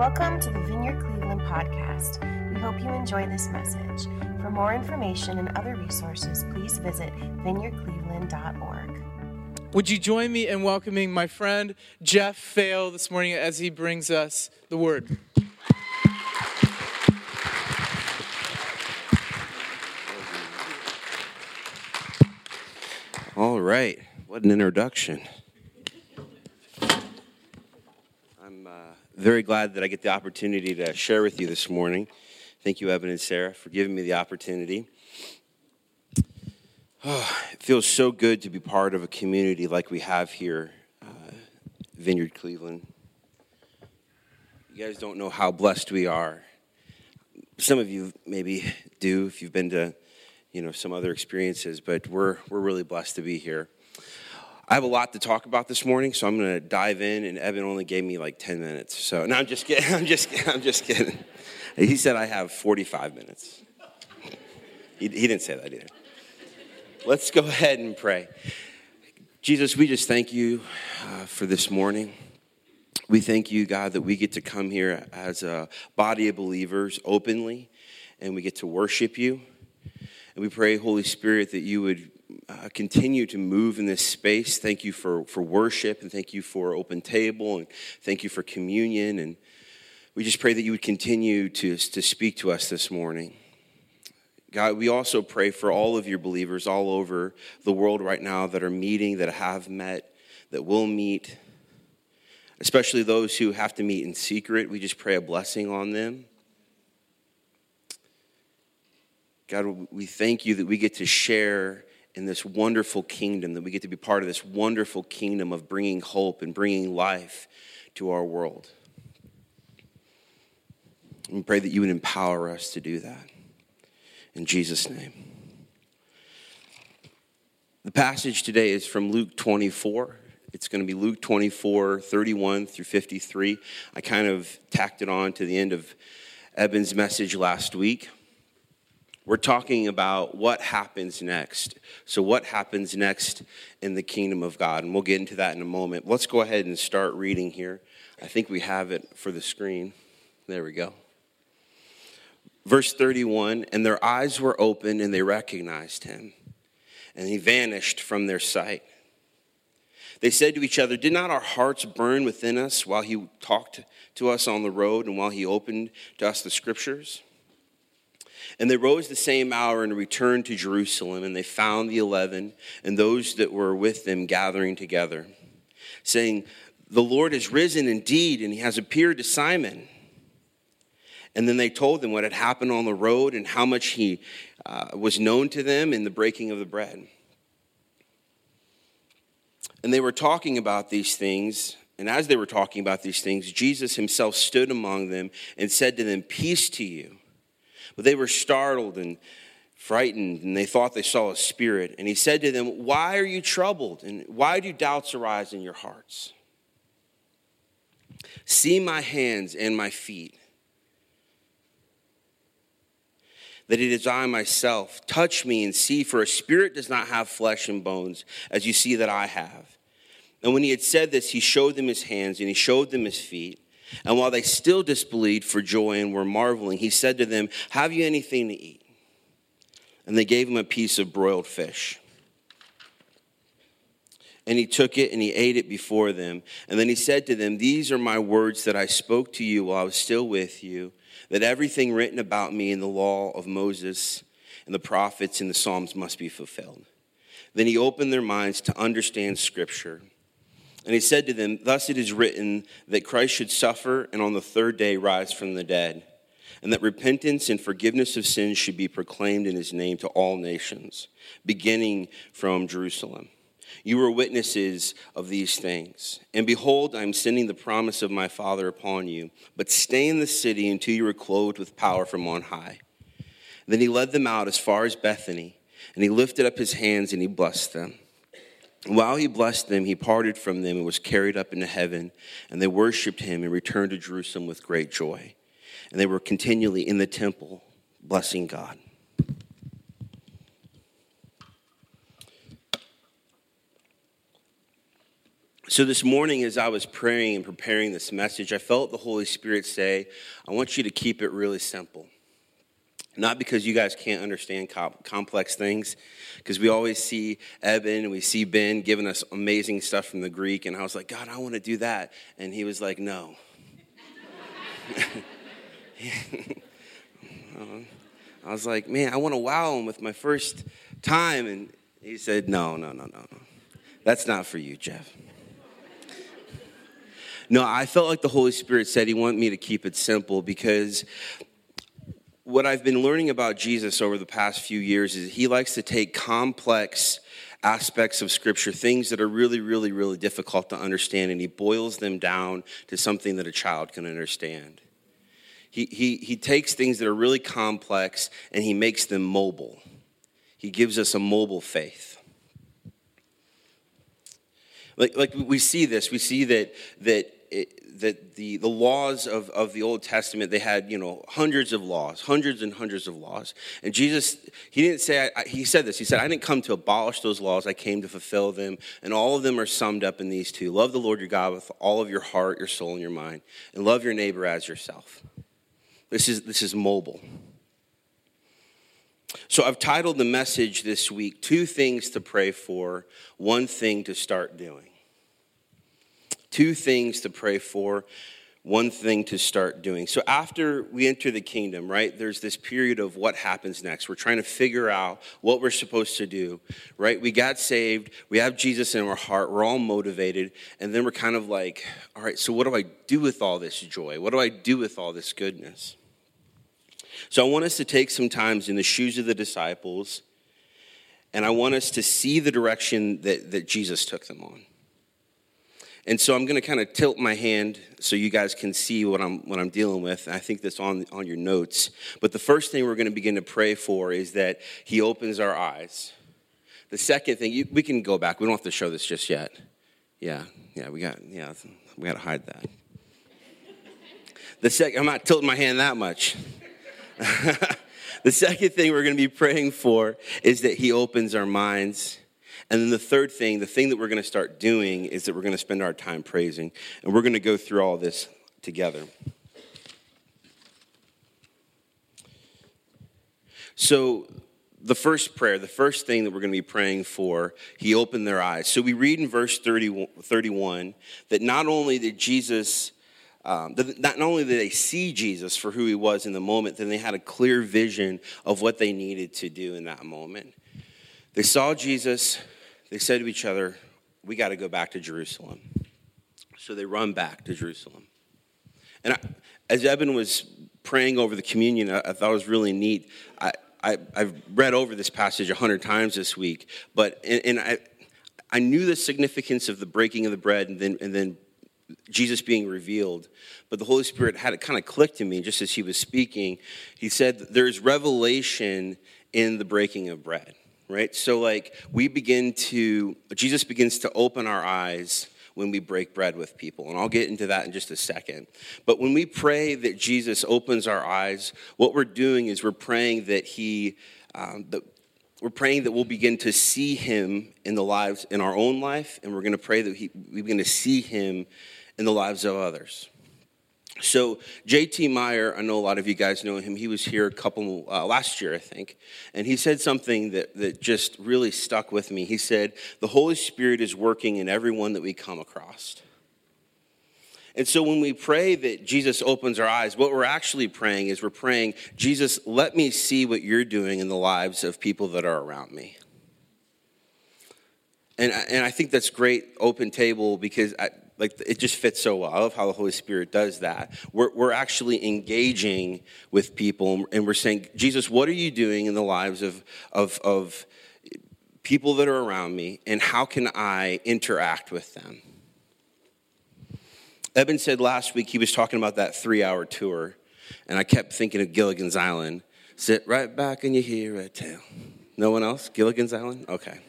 Welcome to the Vineyard Cleveland podcast. We hope you enjoy this message. For more information and other resources, please visit vineyardcleveland.org. Would you join me in welcoming my friend Jeff Fail this morning as he brings us the word? All right. What an introduction. I'm uh, very glad that I get the opportunity to share with you this morning. Thank you, Evan and Sarah, for giving me the opportunity. Oh, it feels so good to be part of a community like we have here, uh, Vineyard Cleveland. You guys don't know how blessed we are. Some of you maybe do if you've been to you know some other experiences, but we're we're really blessed to be here. I have a lot to talk about this morning, so I'm going to dive in. And Evan only gave me like 10 minutes, so no, I'm just kidding. I'm just I'm just kidding. He said I have 45 minutes. He, he didn't say that either. Let's go ahead and pray. Jesus, we just thank you uh, for this morning. We thank you, God, that we get to come here as a body of believers openly and we get to worship you. And we pray, Holy Spirit, that you would uh, continue to move in this space. Thank you for, for worship, and thank you for open table, and thank you for communion. And we just pray that you would continue to, to speak to us this morning. God, we also pray for all of your believers all over the world right now that are meeting, that have met, that will meet, especially those who have to meet in secret. We just pray a blessing on them. God, we thank you that we get to share in this wonderful kingdom, that we get to be part of this wonderful kingdom of bringing hope and bringing life to our world. We pray that you would empower us to do that. In Jesus' name. The passage today is from Luke 24. It's going to be Luke 24, 31 through 53. I kind of tacked it on to the end of Eben's message last week we're talking about what happens next. So, what happens next in the kingdom of God? And we'll get into that in a moment. Let's go ahead and start reading here. I think we have it for the screen. There we go. Verse 31 And their eyes were open and they recognized him, and he vanished from their sight. They said to each other, Did not our hearts burn within us while he talked to us on the road and while he opened to us the scriptures? And they rose the same hour and returned to Jerusalem, and they found the eleven and those that were with them gathering together, saying, The Lord has risen indeed, and he has appeared to Simon. And then they told them what had happened on the road and how much he uh, was known to them in the breaking of the bread. And they were talking about these things. And as they were talking about these things, Jesus himself stood among them and said to them, Peace to you. But they were startled and frightened, and they thought they saw a spirit. And he said to them, Why are you troubled? And why do doubts arise in your hearts? See my hands and my feet, that it is I myself. Touch me and see, for a spirit does not have flesh and bones, as you see that I have. And when he had said this, he showed them his hands and he showed them his feet. And while they still disbelieved for joy and were marveling, he said to them, Have you anything to eat? And they gave him a piece of broiled fish. And he took it and he ate it before them. And then he said to them, These are my words that I spoke to you while I was still with you, that everything written about me in the law of Moses and the prophets and the Psalms must be fulfilled. Then he opened their minds to understand Scripture. And he said to them, Thus it is written that Christ should suffer and on the third day rise from the dead, and that repentance and forgiveness of sins should be proclaimed in his name to all nations, beginning from Jerusalem. You were witnesses of these things. And behold, I am sending the promise of my Father upon you, but stay in the city until you are clothed with power from on high. then he led them out as far as Bethany, and he lifted up his hands and he blessed them. While he blessed them, he parted from them and was carried up into heaven, and they worshiped him and returned to Jerusalem with great joy. And they were continually in the temple, blessing God. So, this morning, as I was praying and preparing this message, I felt the Holy Spirit say, I want you to keep it really simple. Not because you guys can't understand complex things, because we always see Eben and we see Ben giving us amazing stuff from the Greek, and I was like, God, I want to do that. And he was like, No. I was like, Man, I want to wow him with my first time. And he said, No, no, no, no, no. That's not for you, Jeff. No, I felt like the Holy Spirit said He wanted me to keep it simple because what I've been learning about Jesus over the past few years is He likes to take complex aspects of Scripture, things that are really, really, really difficult to understand, and He boils them down to something that a child can understand. He, he, he takes things that are really complex and He makes them mobile. He gives us a mobile faith. Like, like we see this, we see that, that that the, the laws of, of the Old Testament, they had, you know, hundreds of laws, hundreds and hundreds of laws. And Jesus, he didn't say, I, he said this, he said, I didn't come to abolish those laws, I came to fulfill them. And all of them are summed up in these two love the Lord your God with all of your heart, your soul, and your mind, and love your neighbor as yourself. This is, this is mobile. So I've titled the message this week, Two Things to Pray For, One Thing to Start Doing. Two things to pray for, one thing to start doing. So after we enter the kingdom, right, there's this period of what happens next. We're trying to figure out what we're supposed to do, right? We got saved, we have Jesus in our heart, we're all motivated, and then we're kind of like, all right, so what do I do with all this joy? What do I do with all this goodness? So I want us to take some times in the shoes of the disciples, and I want us to see the direction that, that Jesus took them on. And so I'm going to kind of tilt my hand so you guys can see what I'm, what I'm dealing with. I think that's on, on your notes. But the first thing we're going to begin to pray for is that He opens our eyes. The second thing, you, we can go back. We don't have to show this just yet. Yeah, yeah, we got, yeah, we got to hide that. The second, I'm not tilting my hand that much. the second thing we're going to be praying for is that He opens our minds and then the third thing, the thing that we're going to start doing is that we're going to spend our time praising. And we're going to go through all this together. So, the first prayer, the first thing that we're going to be praying for, he opened their eyes. So, we read in verse 30, 31 that not only did Jesus. Um, not only did they see Jesus for who he was in the moment, then they had a clear vision of what they needed to do in that moment. They saw Jesus, they said to each other, We got to go back to Jerusalem. So they run back to Jerusalem. And I, as Eben was praying over the communion, I, I thought it was really neat. I, I, have read over this passage a hundred times this week, but and, and, I, I knew the significance of the breaking of the bread and then, and then Jesus being revealed. But the Holy Spirit had it kind of clicked to me just as he was speaking. He said, There's revelation in the breaking of bread right? So, like, we begin to, Jesus begins to open our eyes when we break bread with people. And I'll get into that in just a second. But when we pray that Jesus opens our eyes, what we're doing is we're praying that He, um, that we're praying that we'll begin to see Him in the lives, in our own life, and we're going to pray that he, we begin to see Him in the lives of others. So J.T. Meyer, I know a lot of you guys know him. He was here a couple uh, last year, I think, and he said something that that just really stuck with me. He said, "The Holy Spirit is working in everyone that we come across." And so when we pray that Jesus opens our eyes, what we're actually praying is we're praying, Jesus, let me see what you're doing in the lives of people that are around me. And, and I think that's great open table because I, like it just fits so well. I love how the Holy Spirit does that. We're, we're actually engaging with people and we're saying, Jesus, what are you doing in the lives of, of, of people that are around me and how can I interact with them? Eben said last week he was talking about that three hour tour, and I kept thinking of Gilligan's Island. Sit right back and you hear a tale. No one else? Gilligan's Island? Okay.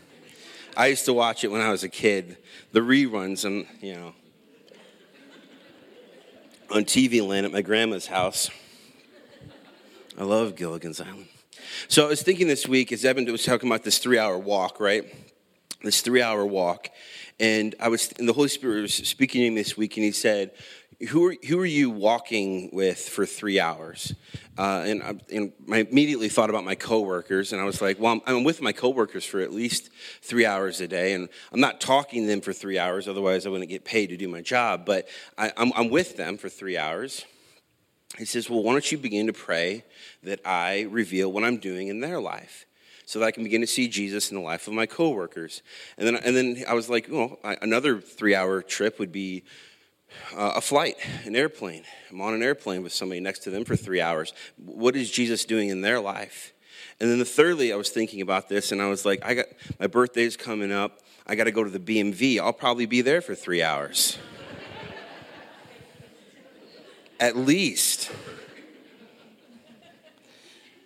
I used to watch it when I was a kid, the reruns, and you know, on TV land at my grandma's house. I love Gilligan's Island. So I was thinking this week, as Evan was talking about this three hour walk, right? This three hour walk. And I was, and the Holy Spirit was speaking to me this week, and He said, "Who are who are you walking with for three hours?" Uh, and, I, and I immediately thought about my coworkers, and I was like, "Well, I'm, I'm with my coworkers for at least three hours a day, and I'm not talking to them for three hours. Otherwise, I wouldn't get paid to do my job. But I, I'm, I'm with them for three hours." He says, Well, why don't you begin to pray that I reveal what I'm doing in their life? so that I can begin to see Jesus in the life of my coworkers. And then, and then I was like, well, another three hour trip would be uh, a flight, an airplane. I'm on an airplane with somebody next to them for three hours. What is Jesus doing in their life? And then the thirdly, I was thinking about this, and I was like, I got my birthday's coming up. I got to go to the BMV. I'll probably be there for three hours, at least.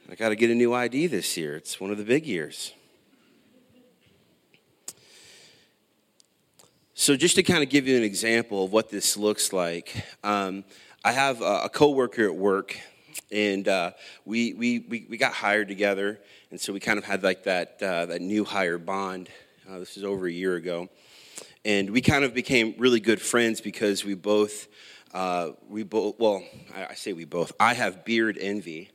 I got to get a new ID this year. It's one of the big years. So, just to kind of give you an example of what this looks like, um, I have a, a coworker at work, and uh, we, we, we, we, got hired together, and so we kind of had like that, uh, that new hire bond. Uh, this is over a year ago. And we kind of became really good friends because we both, uh, we both, well, I, I say we both, I have beard envy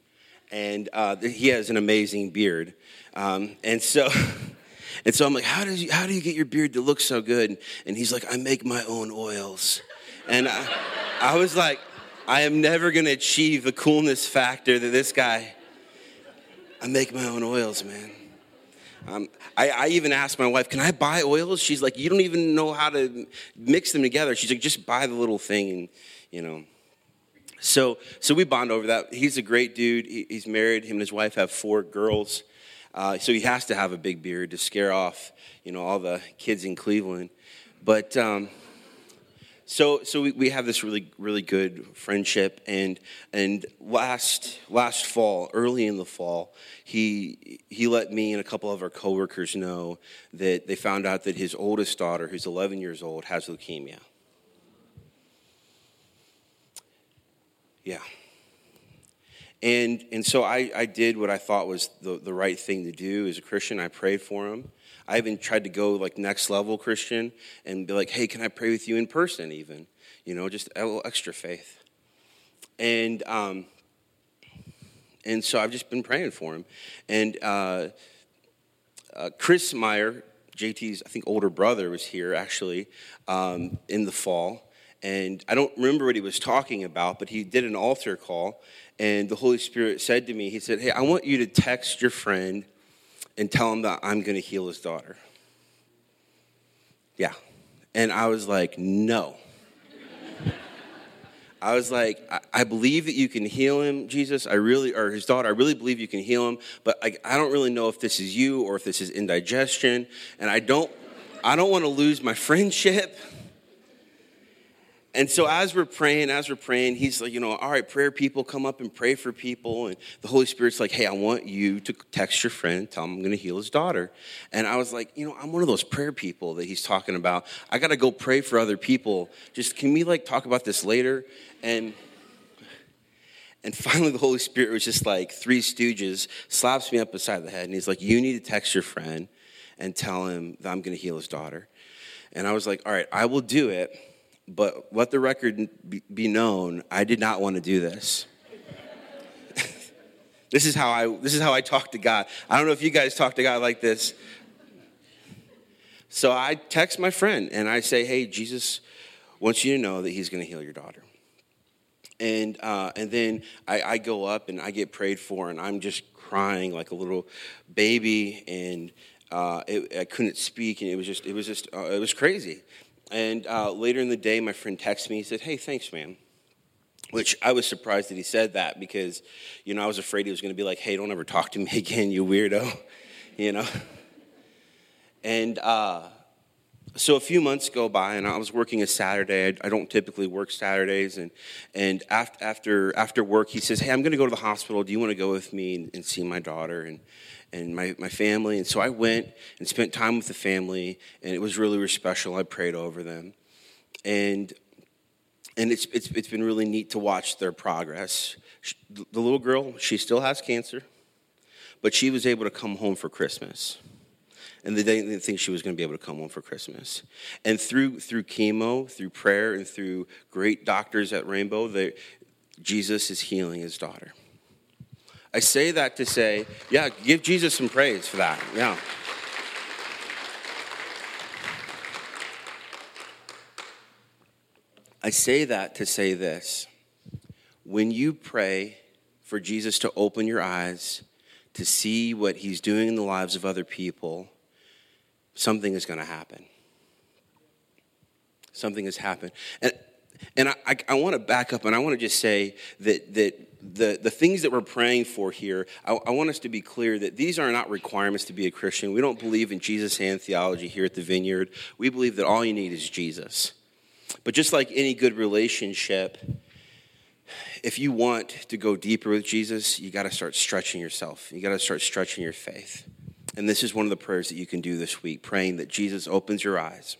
and uh, he has an amazing beard. Um, and so, and so I'm like, how does you, how do you get your beard to look so good? And he's like, I make my own oils. And I, I was like, I am never going to achieve the coolness factor that this guy. I make my own oils, man. Um, I, I, even asked my wife, "Can I buy oils?" She's like, "You don't even know how to mix them together." She's like, "Just buy the little thing," and you know. So, so we bond over that. He's a great dude. He, he's married. Him and his wife have four girls. Uh, so he has to have a big beard to scare off, you know, all the kids in Cleveland. But um, so, so we, we have this really, really good friendship. And and last last fall, early in the fall, he he let me and a couple of our coworkers know that they found out that his oldest daughter, who's 11 years old, has leukemia. Yeah. And, and so I, I did what I thought was the, the right thing to do as a Christian. I prayed for him. I even tried to go like next level Christian and be like, hey, can I pray with you in person even? You know, just a little extra faith. And, um, and so I've just been praying for him. And uh, uh, Chris Meyer, JT's, I think, older brother, was here actually um, in the fall and I don't remember what he was talking about, but he did an altar call, and the Holy Spirit said to me, He said, Hey, I want you to text your friend and tell him that I'm going to heal his daughter. Yeah. And I was like, No. I was like, I, I, believe that you can heal him, Jesus. I really, or his daughter, I really believe you can heal him, but I, I don't really know if this is you or if this is indigestion. And I don't, I don't want to lose my friendship. And so as we're praying, as we're praying, he's like, you know, all right, prayer people, come up and pray for people. And the Holy Spirit's like, hey, I want you to text your friend, tell him I'm going to heal his daughter. And I was like, you know, I'm one of those prayer people that he's talking about. I got to go pray for other people. Just can we like talk about this later? And and finally, the Holy Spirit was just like three stooges, slaps me up beside the head, and he's like, You need to text your friend and tell him that I'm going to heal his daughter. And I was like, All right, I will do it but let the record be known, I did not want to do this. this is how I this is how I talk to God. I don't know if you guys talk to God like this. So I text my friend and I say, "Hey, Jesus wants you to know that He's going to heal your daughter." And uh, and then I, I go up and I get prayed for, and I'm just crying like a little baby, and uh, it, I couldn't speak, and it was just it was just uh, it was crazy. And uh, later in the day, my friend texted me. He said, Hey, thanks, man. Which I was surprised that he said that because, you know, I was afraid he was going to be like, Hey, don't ever talk to me again, you weirdo. you know? And uh, so a few months go by, and I was working a Saturday. I, I don't typically work Saturdays. And, and after, after, after work, he says, Hey, I'm going to go to the hospital. Do you want to go with me and, and see my daughter? And, and my, my family. And so I went and spent time with the family, and it was really, really special. I prayed over them. And, and it's, it's, it's been really neat to watch their progress. She, the little girl, she still has cancer, but she was able to come home for Christmas. and they didn't think she was going to be able to come home for Christmas. And through through chemo, through prayer, and through great doctors at Rainbow, they, Jesus is healing his daughter. I say that to say, yeah, give Jesus some praise for that. Yeah. I say that to say this. When you pray for Jesus to open your eyes to see what he's doing in the lives of other people, something is going to happen. Something has happened. And, and I, I, I want to back up and I want to just say that, that the, the things that we're praying for here, I, I, want us to be clear that these are not requirements to be a Christian. We don't believe in Jesus hand theology here at the Vineyard. We believe that all you need is Jesus. But just like any good relationship, if you want to go deeper with Jesus, you got to start stretching yourself. You got to start stretching your faith. And this is one of the prayers that you can do this week, praying that Jesus opens your eyes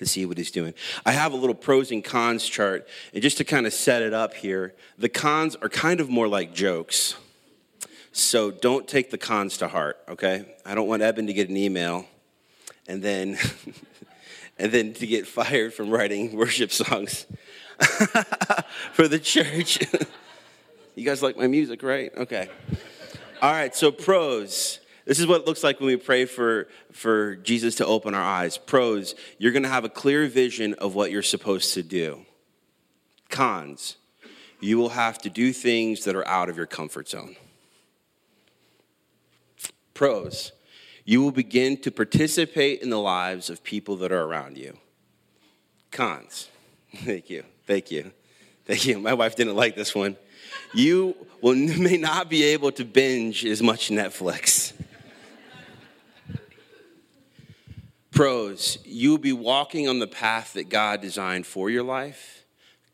to see what he's doing. I have a little pros and cons chart, and just to kind of set it up here, the cons are kind of more like jokes. So don't take the cons to heart, okay? I don't want Eben to get an email and then and then to get fired from writing worship songs for the church. you guys like my music, right? Okay. All right, so pros. This is what it looks like when we pray for, for Jesus to open our eyes. Pros, you're going to have a clear vision of what you're supposed to do. Cons, you will have to do things that are out of your comfort zone. Pros, you will begin to participate in the lives of people that are around you. Cons, thank you, thank you, thank you. My wife didn't like this one. You will, may not be able to binge as much Netflix. Pros, you will be walking on the path that God designed for your life.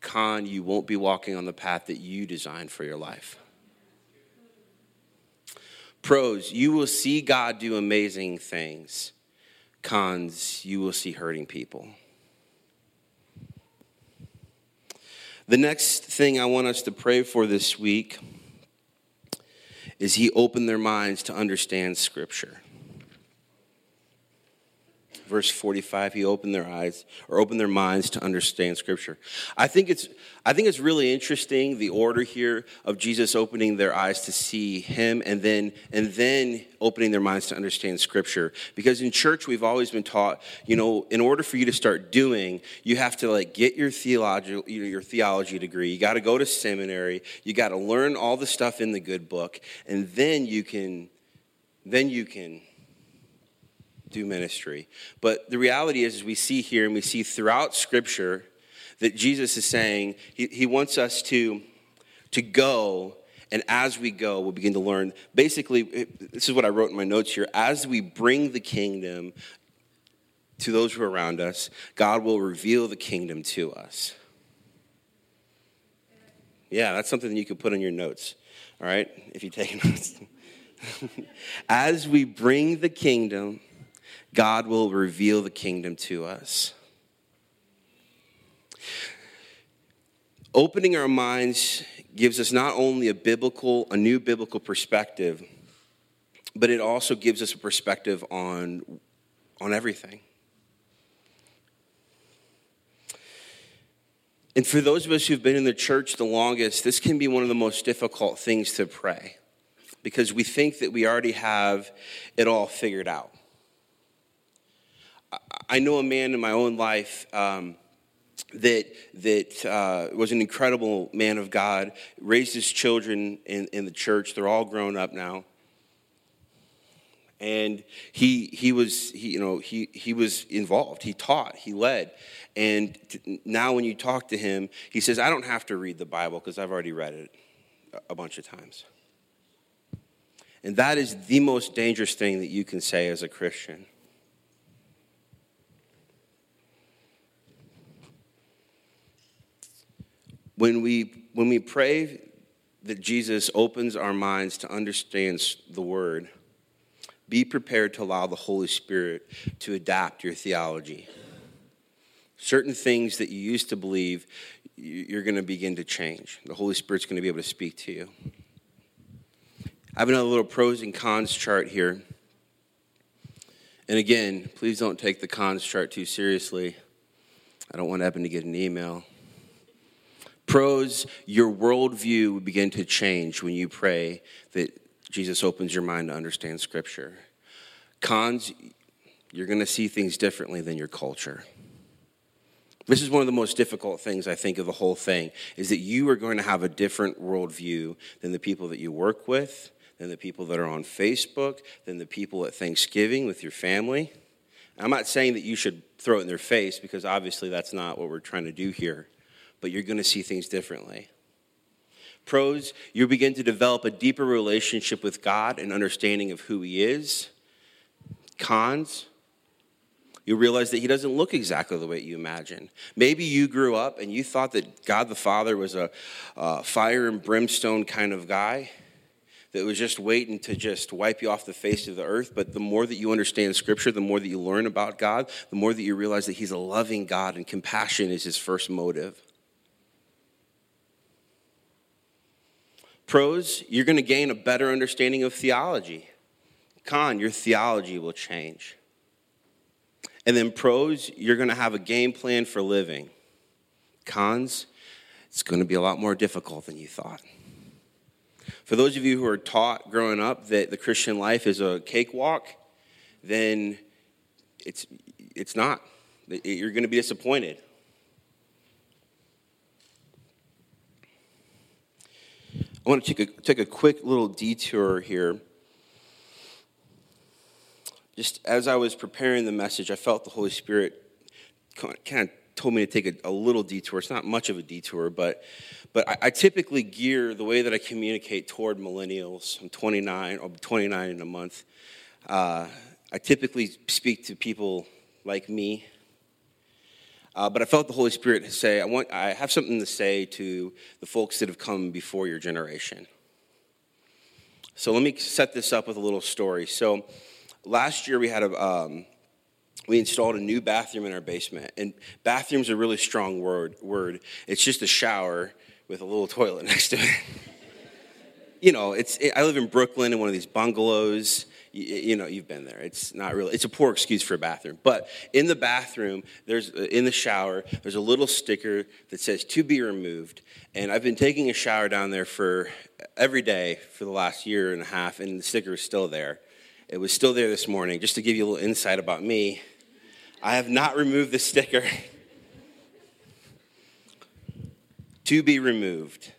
Con, you won't be walking on the path that you designed for your life. Pros, you will see God do amazing things. Cons, you will see hurting people. The next thing I want us to pray for this week is He opened their minds to understand Scripture verse 45 he opened their eyes or opened their minds to understand scripture. I think it's i think it's really interesting the order here of jesus opening their eyes to see him and then and then opening their minds to understand scripture. Because in church we've always been taught you know in order for you to start doing you have to like get your theology your theology degree. You got to go to seminary. You got to learn all the stuff in the good book. And then you can then you can do ministry. But the reality is, as we see here and we see throughout Scripture, that Jesus is saying he, he wants us to, to go, and as we go, we'll begin to learn. Basically, this is what I wrote in my notes here. As we bring the kingdom to those who are around us, God will reveal the kingdom to us. Yeah, that's something that you could put in your notes, all right, if you take notes. As we bring the kingdom God will reveal the kingdom to us. Opening our minds gives us not only a biblical, a new biblical perspective, but it also gives us a perspective on, on everything. And for those of us who've been in the church the longest, this can be one of the most difficult things to pray because we think that we already have it all figured out. I know a man in my own life um, that that uh, was an incredible man of God. Raised his children in, in the church. They're all grown up now. And he he was he you know he he was involved. He taught. He led. And t- now when you talk to him, he says, "I don't have to read the Bible because I've already read it a bunch of times." And that is the most dangerous thing that you can say as a Christian. When we, when we pray that Jesus opens our minds to understand the word, be prepared to allow the Holy Spirit to adapt your theology. Certain things that you used to believe, you're going to begin to change. The Holy Spirit's going to be able to speak to you. I have another little pros and cons chart here. And again, please don't take the cons chart too seriously. I don't want Eben to get an email. Pros, your worldview will begin to change when you pray that Jesus opens your mind to understand Scripture. Cons, you're going to see things differently than your culture. This is one of the most difficult things I think of the whole thing is that you are going to have a different worldview than the people that you work with, than the people that are on Facebook, than the people at Thanksgiving with your family. I'm not saying that you should throw it in their face because obviously that's not what we're trying to do here, but you're going to see things differently. Pros, you begin to develop a deeper relationship with God and understanding of who He is. Cons, you realize that he doesn't look exactly the way you imagine. Maybe you grew up and you thought that God the Father was a, fire and brimstone kind of guy that was just waiting to just wipe you off the face of the earth. But the more that you understand Scripture, the more that you learn about God, the more that you realize that He's a loving God and compassion is His first motive. Pros, you're going to gain a better understanding of theology. Con, your theology will change. And then pros, you're going to have a game plan for living. Cons, it's going to be a lot more difficult than you thought. For those of you who are taught growing up that the Christian life is a cakewalk, then it's, it's not. You're going to be disappointed. I want to take a, take a quick little detour here just as I was preparing the message, I felt the Holy Spirit kind of told me to take a, a little detour. It's not much of a detour, but but I, I, typically gear the way that I communicate toward millennials. I'm 29, I'll be 29 in a month. Uh, I typically speak to people like me. Uh, but I felt the Holy Spirit say, I, want, I have something to say to the folks that have come before your generation. So let me set this up with a little story. So last year we had a um, we installed a new bathroom in our basement and bathroom's a really strong word word it's just a shower with a little toilet next to it you know it's it, i live in brooklyn in one of these bungalows you, know you've been there it's not really it's a poor excuse for a bathroom but in the bathroom there's uh, in the shower there's a little sticker that says to be removed and i've been taking a shower down there for every day for the last year and a half and the sticker is still there it was still there this morning. Just to give you a little insight about me, I have not removed the sticker. to be removed.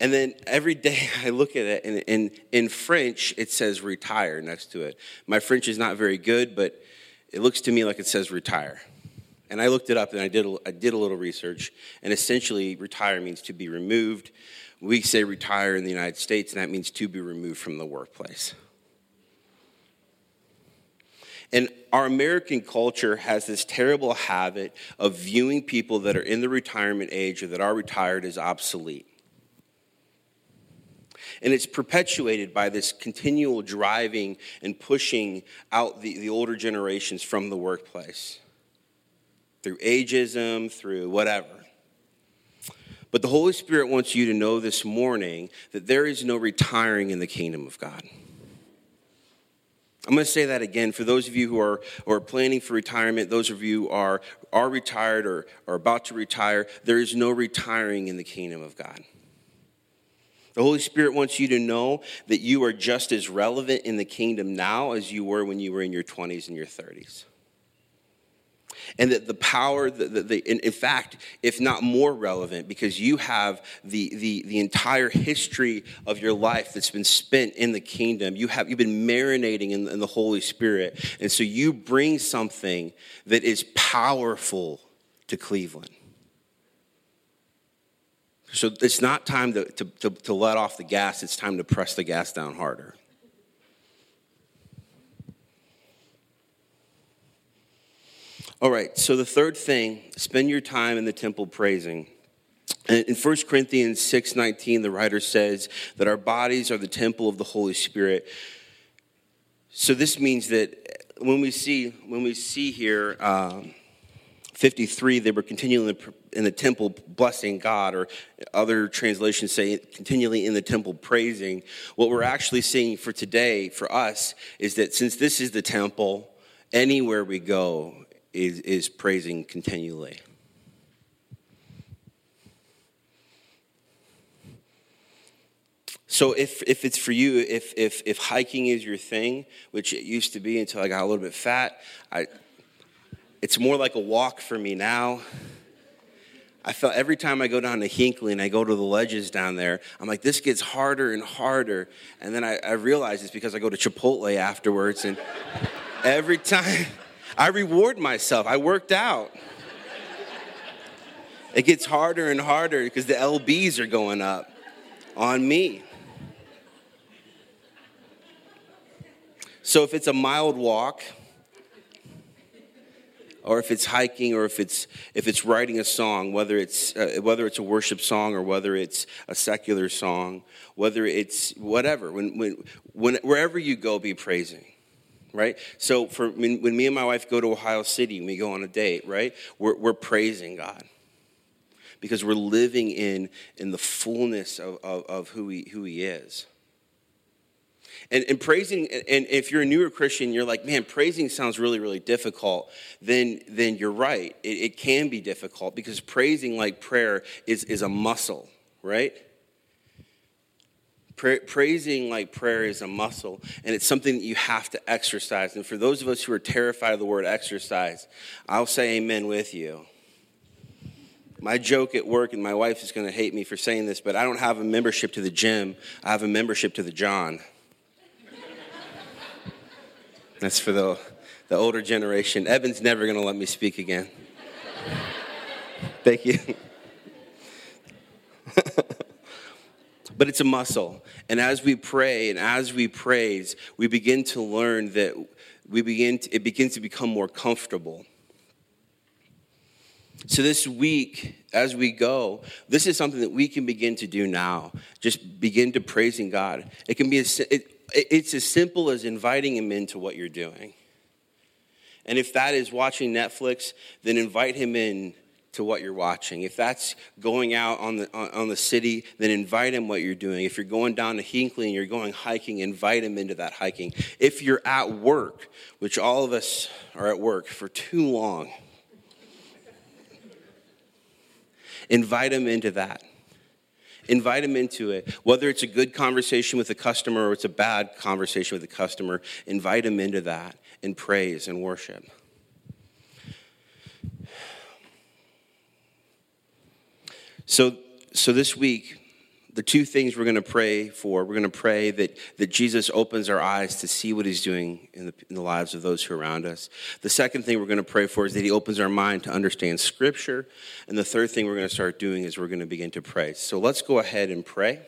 And then every day I look at it, and in, French, it says retire next to it. My French is not very good, but it looks to me like it says retire. And I looked it up and I did, a, I did a little research, and essentially, retire means to be removed. We say retire in the United States, and that means to be removed from the workplace. And our American culture has this terrible habit of viewing people that are in the retirement age or that are retired as obsolete. And it's perpetuated by this continual driving and pushing out the, the older generations from the workplace through ageism, through whatever. But the Holy Spirit wants you to know this morning that there is no retiring in the kingdom of God. I'm going to say that again for those of you who are, who are planning for retirement, those of you who are, are retired or are about to retire, there is no retiring in the kingdom of God. The Holy Spirit wants you to know that you are just as relevant in the kingdom now as you were when you were in your 20s and your 30s and that the power, the, the, the in, in, fact, if not more relevant, because you have the, the, the entire history of your life that's been spent in the kingdom. You have, you've been marinating in, in the Holy Spirit. And so you bring something that is powerful to Cleveland. So it's not time to, to, to, to let off the gas, it's time to press the gas down harder. All right, so the third thing, spend your time in the temple praising. In 1 Corinthians 6:19, the writer says that our bodies are the temple of the Holy Spirit. So this means that when we see when we see here um, 53, they were continually in the, temple blessing God, or other translations say continually in the temple praising. What we're actually seeing for today, for us, is that since this is the temple, anywhere we go is, is praising continually. So if, if it's for you, if, if, if hiking is your thing, which it used to be until I got a little bit fat, I, it's more like a walk for me now. I felt every time I go down to Hinckley and I go to the ledges down there, I'm like, this gets harder and harder. And then I, I realize it's because I go to Chipotle afterwards. And every time I reward myself, I worked out. It gets harder and harder because the LBs are going up on me. So if it's a mild walk, or if it's hiking, or if it's if it's writing a song, whether it's uh, whether it's a worship song or whether it's a secular song, whether it's whatever, when, when, when wherever you go, be praising right? So for when, when, me and my wife go to Ohio City and we go on a date, right? We're, we're praising God because we're living in, in the fullness of, of, of who, he, who He is. And, and praising, and if you're a newer Christian, you're like, man, praising sounds really, really difficult, then, then you're right. It, it can be difficult because praising, like prayer, is, is a muscle, right? Pra- praising like prayer is a muscle, and it's something that you have to exercise. And for those of us who are terrified of the word exercise, I'll say amen with you. My joke at work, and my wife is going to hate me for saying this, but I don't have a membership to the gym, I have a membership to the John. That's for the, the older generation. Evan's never going to let me speak again. Thank you. but it's a muscle. And as we pray and as we praise, we begin to learn that we begin to, it begins to become more comfortable. So this week, as we go, this is something that we can begin to do now. Just begin to praising God. It can be a, it, it's as simple as inviting him into what you're doing. And if that is watching Netflix, then invite him in to what you're watching. If that's going out on the, on the city, then invite him what you're doing. If you're going down to Hinckley and you're going hiking, invite him into that hiking. If you're at work, which all of us are at work for too long, invite him into that. Invite him into it. Whether it's a good conversation with a customer or it's a bad conversation with a customer, invite him into that in praise and worship. So, so this week, the two things we're going to pray for we're going to pray that, that jesus opens our eyes to see what he's doing in the, in the lives of those who are around us. The second thing we're going to pray for is that he opens our mind to understand scripture. And the third thing we're going to start doing is we're going to begin to pray. So let's go ahead and pray.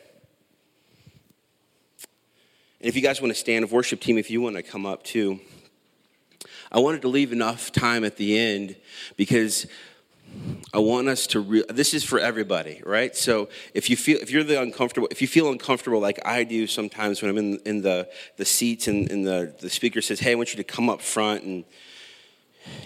And if you guys want to stand of worship team if you want to come up too. I wanted to leave enough time at the end because I want us to. Re- this is for everybody, right? So if you feel, if you're the uncomfortable, if you feel uncomfortable, like I do sometimes when I'm in, in the the seats and, and the the speaker says, "Hey, I want you to come up front and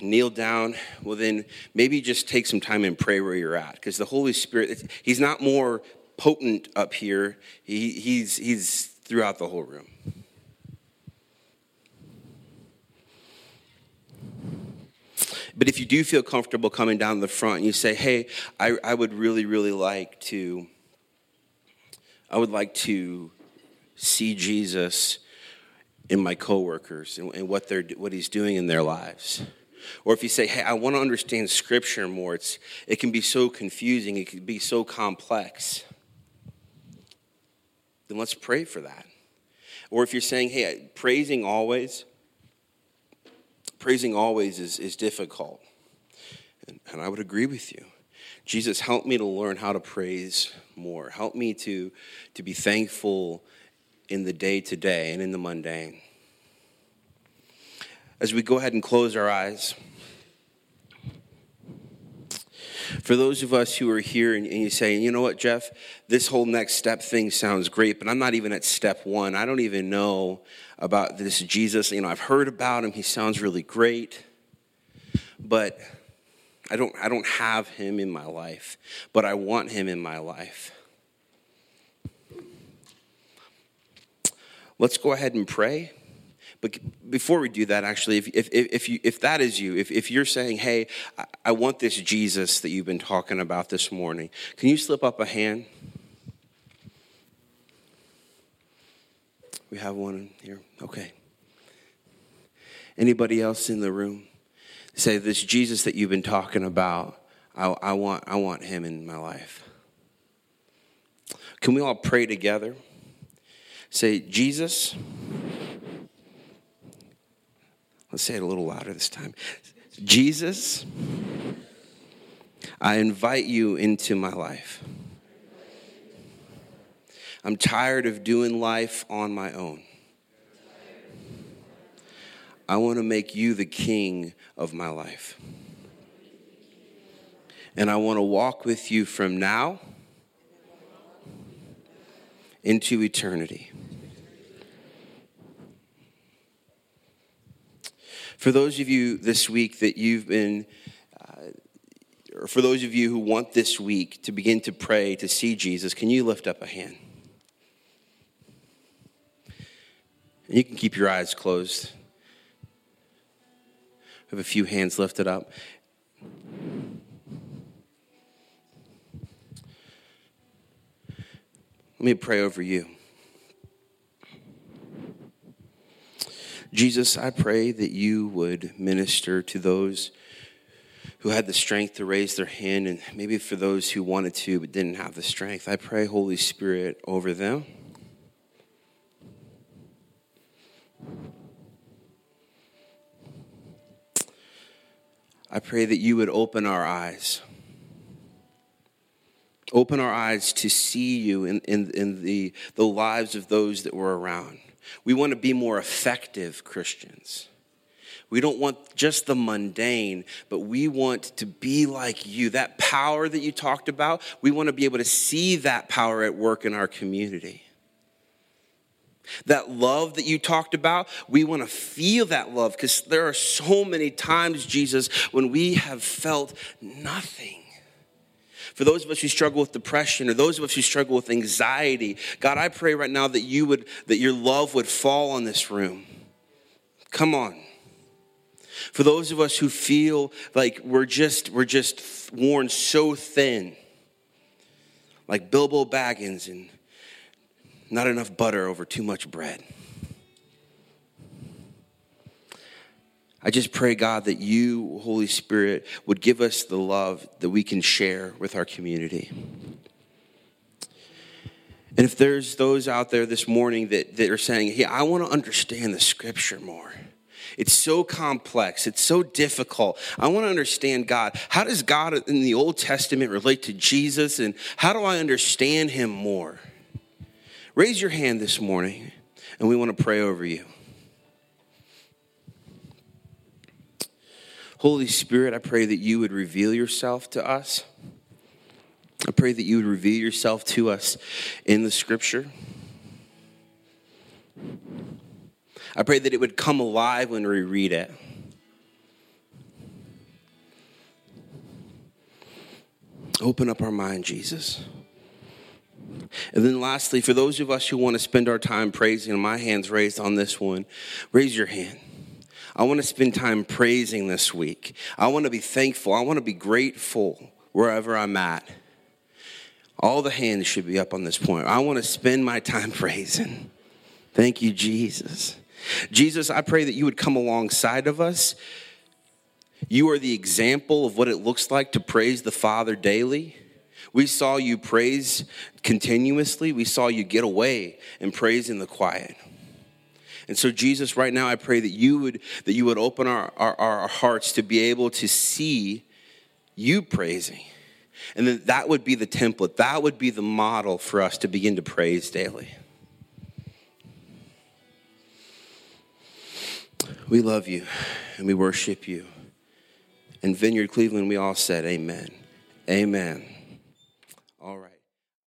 kneel down." Well, then maybe just take some time and pray where you're at, because the Holy Spirit, He's not more potent up here. He, he's he's throughout the whole room. But if you do feel comfortable coming down the front and you say, hey, I, I would really, really like to, I would like to see Jesus in my coworkers and, and what, they're, what he's doing in their lives. Or if you say, hey, I want to understand scripture more, it's, it can be so confusing, it can be so complex. Then let's pray for that. Or if you're saying, hey, praising always, praising always is, is difficult. And, and I would agree with you. Jesus, help me to learn how to praise more. Help me to, to be thankful in the day to day and in the mundane. As we go ahead and close our eyes, for those of us who are here and, and you say, you know what, Jeff, this whole next step thing sounds great, but I'm not even at step one. I don't even know about this Jesus. You know, I've heard about him. He sounds really great, but I don't, I don't have him in my life, but I want him in my life. Let's go ahead and pray. But before we do that, actually, if, if, if, you, if that is you, if, if you're saying, hey, I, I want this Jesus that you've been talking about this morning, can you slip up a hand? We have one here. Okay. Anybody else in the room? Say, this Jesus that you've been talking about, I, I, want, I want him in my life. Can we all pray together? Say, Jesus, let's say it a little louder this time. Jesus, I invite you into my life. I'm tired of doing life on my own. I want to make you the king of my life. And I want to walk with you from now into eternity. For those of you this week that you've been, uh, or for those of you who want this week to begin to pray to see Jesus, can you lift up a hand? And you can keep your eyes closed. I have a few hands lifted up. Let me pray over you. Jesus, I pray that you would minister to those who had the strength to raise their hand, and maybe for those who wanted to but didn't have the strength. I pray, Holy Spirit, over them. I pray that you would open our eyes Open our eyes to see you in, in, in the, the lives of those that we're around. We want to be more effective Christians. We don't want just the mundane, but we want to be like you. That power that you talked about, we want to be able to see that power at work in our community. That love that you talked about, we want to feel that love because there are so many times, Jesus, when we have felt nothing. For those of us who struggle with depression or those of us who struggle with anxiety, God, I pray right now that you would, that your love would fall on this room. Come on. For those of us who feel like we're just, we're just worn so thin, like Bilbo Baggins and not enough butter over too much bread. I just pray, God, that you, Holy Spirit, would give us the love that we can share with our community. And if there's those out there this morning that, that are saying, hey, I want to understand the scripture more. It's so complex. It's so difficult. I want to understand God. How does God in the Old Testament relate to Jesus? And how do I understand him more? Raise your hand this morning, and we want to pray over you. Holy Spirit, I pray that you would reveal yourself to us. I pray that you would reveal yourself to us in the scripture. I pray that it would come alive when we read it. Open up our mind, Jesus. And then, lastly, for those of us who want to spend our time praising, my hand's raised on this one, raise your hand. I want to spend time praising this week. I want to be thankful. I want to be grateful wherever I'm at. All the hands should be up on this point. I want to spend my time praising. Thank you, Jesus. Jesus, I pray that you would come alongside of us. You are the example of what it looks like to praise the Father daily. We saw you praise continuously. We saw you get away and praise in the quiet. And so, Jesus, right now, I pray that you would, that you would open our, our, our hearts to be able to see you praising. And that that would be the template, that would be the model for us to begin to praise daily. We love you and we worship you. In Vineyard Cleveland, we all said, Amen. Amen.